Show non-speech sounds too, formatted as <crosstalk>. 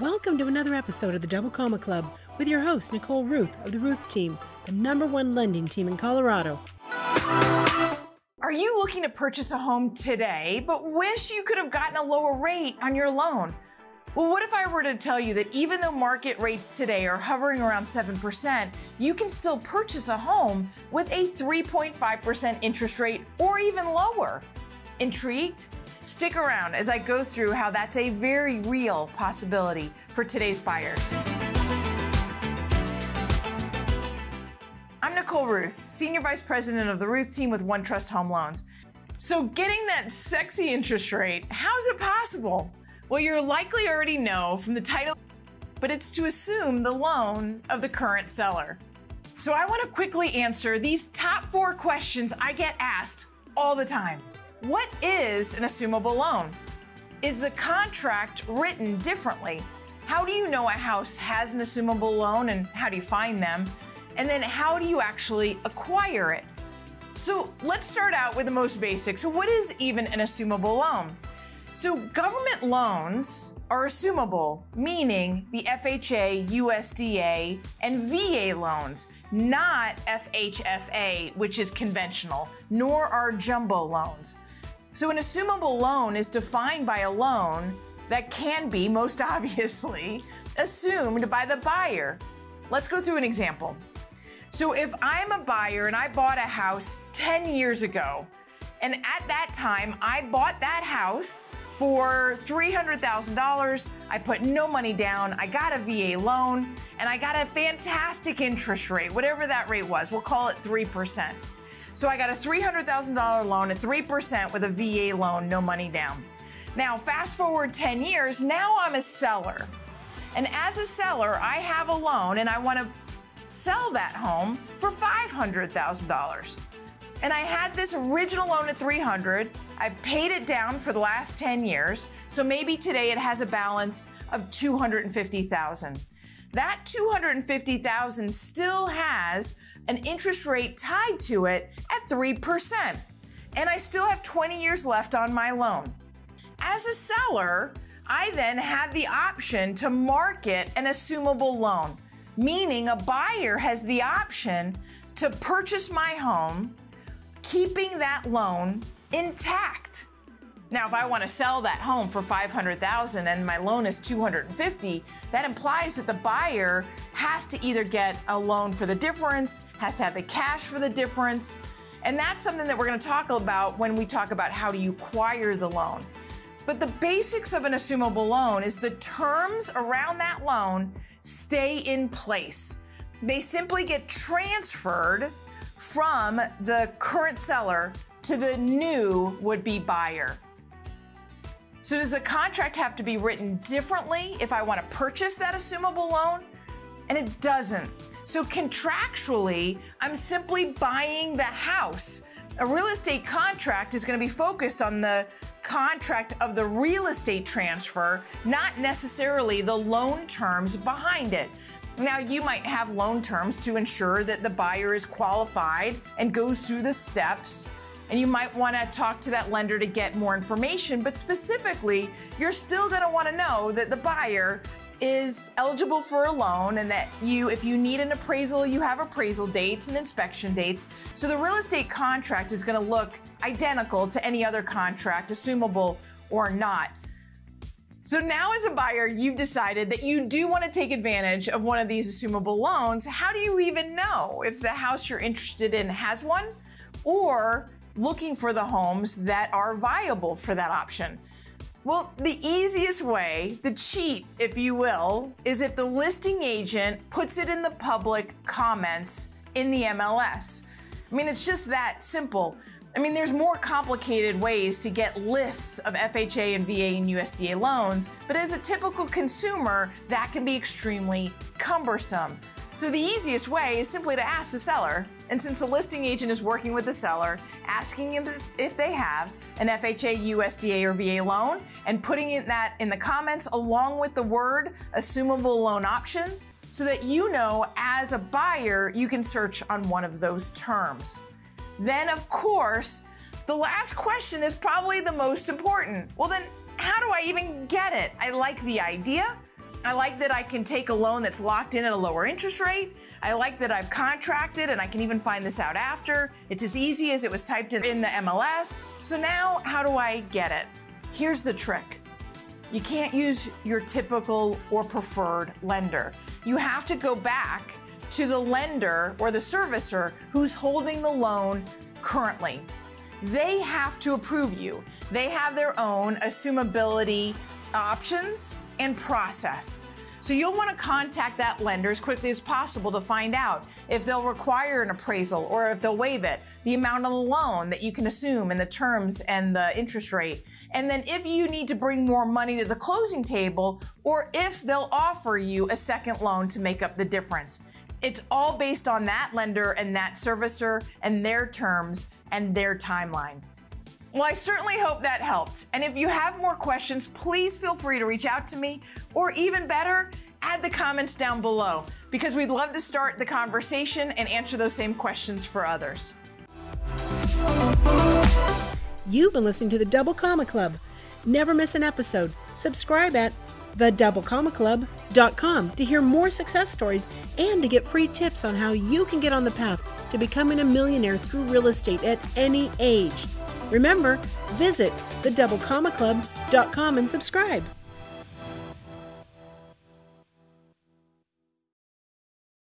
Welcome to another episode of the Double Comma Club with your host, Nicole Ruth of the Ruth Team, the number one lending team in Colorado. Are you looking to purchase a home today, but wish you could have gotten a lower rate on your loan? Well, what if I were to tell you that even though market rates today are hovering around 7%, you can still purchase a home with a 3.5% interest rate or even lower? Intrigued? Stick around as I go through how that's a very real possibility for today's buyers. I'm Nicole Ruth, Senior Vice President of the Ruth team with OneTrust Home Loans. So, getting that sexy interest rate, how's it possible? Well, you likely already know from the title, but it's to assume the loan of the current seller. So I want to quickly answer these top four questions I get asked all the time. What is an assumable loan? Is the contract written differently? How do you know a house has an assumable loan and how do you find them? And then how do you actually acquire it? So let's start out with the most basic. So, what is even an assumable loan? So, government loans are assumable, meaning the FHA, USDA, and VA loans, not FHFA, which is conventional, nor are jumbo loans. So, an assumable loan is defined by a loan that can be, most <laughs> obviously, assumed by the buyer. Let's go through an example. So, if I'm a buyer and I bought a house 10 years ago, and at that time, I bought that house for $300,000. I put no money down. I got a VA loan and I got a fantastic interest rate, whatever that rate was. We'll call it 3%. So I got a $300,000 loan at 3% with a VA loan, no money down. Now, fast forward 10 years, now I'm a seller. And as a seller, I have a loan and I want to sell that home for $500,000 and I had this original loan at 300. I paid it down for the last 10 years, so maybe today it has a balance of 250,000. That 250,000 still has an interest rate tied to it at 3%. And I still have 20 years left on my loan. As a seller, I then have the option to market an assumable loan, meaning a buyer has the option to purchase my home keeping that loan intact. Now, if I want to sell that home for 500,000 and my loan is 250, that implies that the buyer has to either get a loan for the difference, has to have the cash for the difference, and that's something that we're going to talk about when we talk about how do you acquire the loan. But the basics of an assumable loan is the terms around that loan stay in place. They simply get transferred from the current seller to the new would be buyer. So, does the contract have to be written differently if I want to purchase that assumable loan? And it doesn't. So, contractually, I'm simply buying the house. A real estate contract is going to be focused on the contract of the real estate transfer, not necessarily the loan terms behind it. Now, you might have loan terms to ensure that the buyer is qualified and goes through the steps. And you might want to talk to that lender to get more information, but specifically, you're still going to want to know that the buyer is eligible for a loan and that you, if you need an appraisal, you have appraisal dates and inspection dates. So the real estate contract is going to look identical to any other contract, assumable or not. So now, as a buyer, you've decided that you do want to take advantage of one of these assumable loans. How do you even know if the house you're interested in has one or looking for the homes that are viable for that option? Well, the easiest way, the cheat, if you will, is if the listing agent puts it in the public comments in the MLS. I mean, it's just that simple. I mean, there's more complicated ways to get lists of FHA and VA and USDA loans, but as a typical consumer, that can be extremely cumbersome. So the easiest way is simply to ask the seller. And since the listing agent is working with the seller, asking them if they have an FHA, USDA, or VA loan, and putting in that in the comments along with the word assumable loan options so that you know as a buyer you can search on one of those terms. Then, of course, the last question is probably the most important. Well, then, how do I even get it? I like the idea, I like that I can take a loan that's locked in at a lower interest rate. I like that I've contracted and I can even find this out after. It's as easy as it was typed in the MLS. So now, how do I get it? Here's the trick. You can't use your typical or preferred lender. You have to go back to the lender or the servicer who's holding the loan currently. They have to approve you. They have their own assumability options and process. So you'll want to contact that lender as quickly as possible to find out if they'll require an appraisal or if they'll waive it, the amount of the loan that you can assume and the terms and the interest rate. And then if you need to bring more money to the closing table or if they'll offer you a second loan to make up the difference. It's all based on that lender and that servicer and their terms and their timeline. Well, I certainly hope that helped. And if you have more questions, please feel free to reach out to me, or even better, add the comments down below because we'd love to start the conversation and answer those same questions for others. You've been listening to the Double Comma Club. Never miss an episode. Subscribe at thedoublecommaclub.com to hear more success stories and to get free tips on how you can get on the path to becoming a millionaire through real estate at any age. Remember, visit thedoublecommaclub.com and subscribe.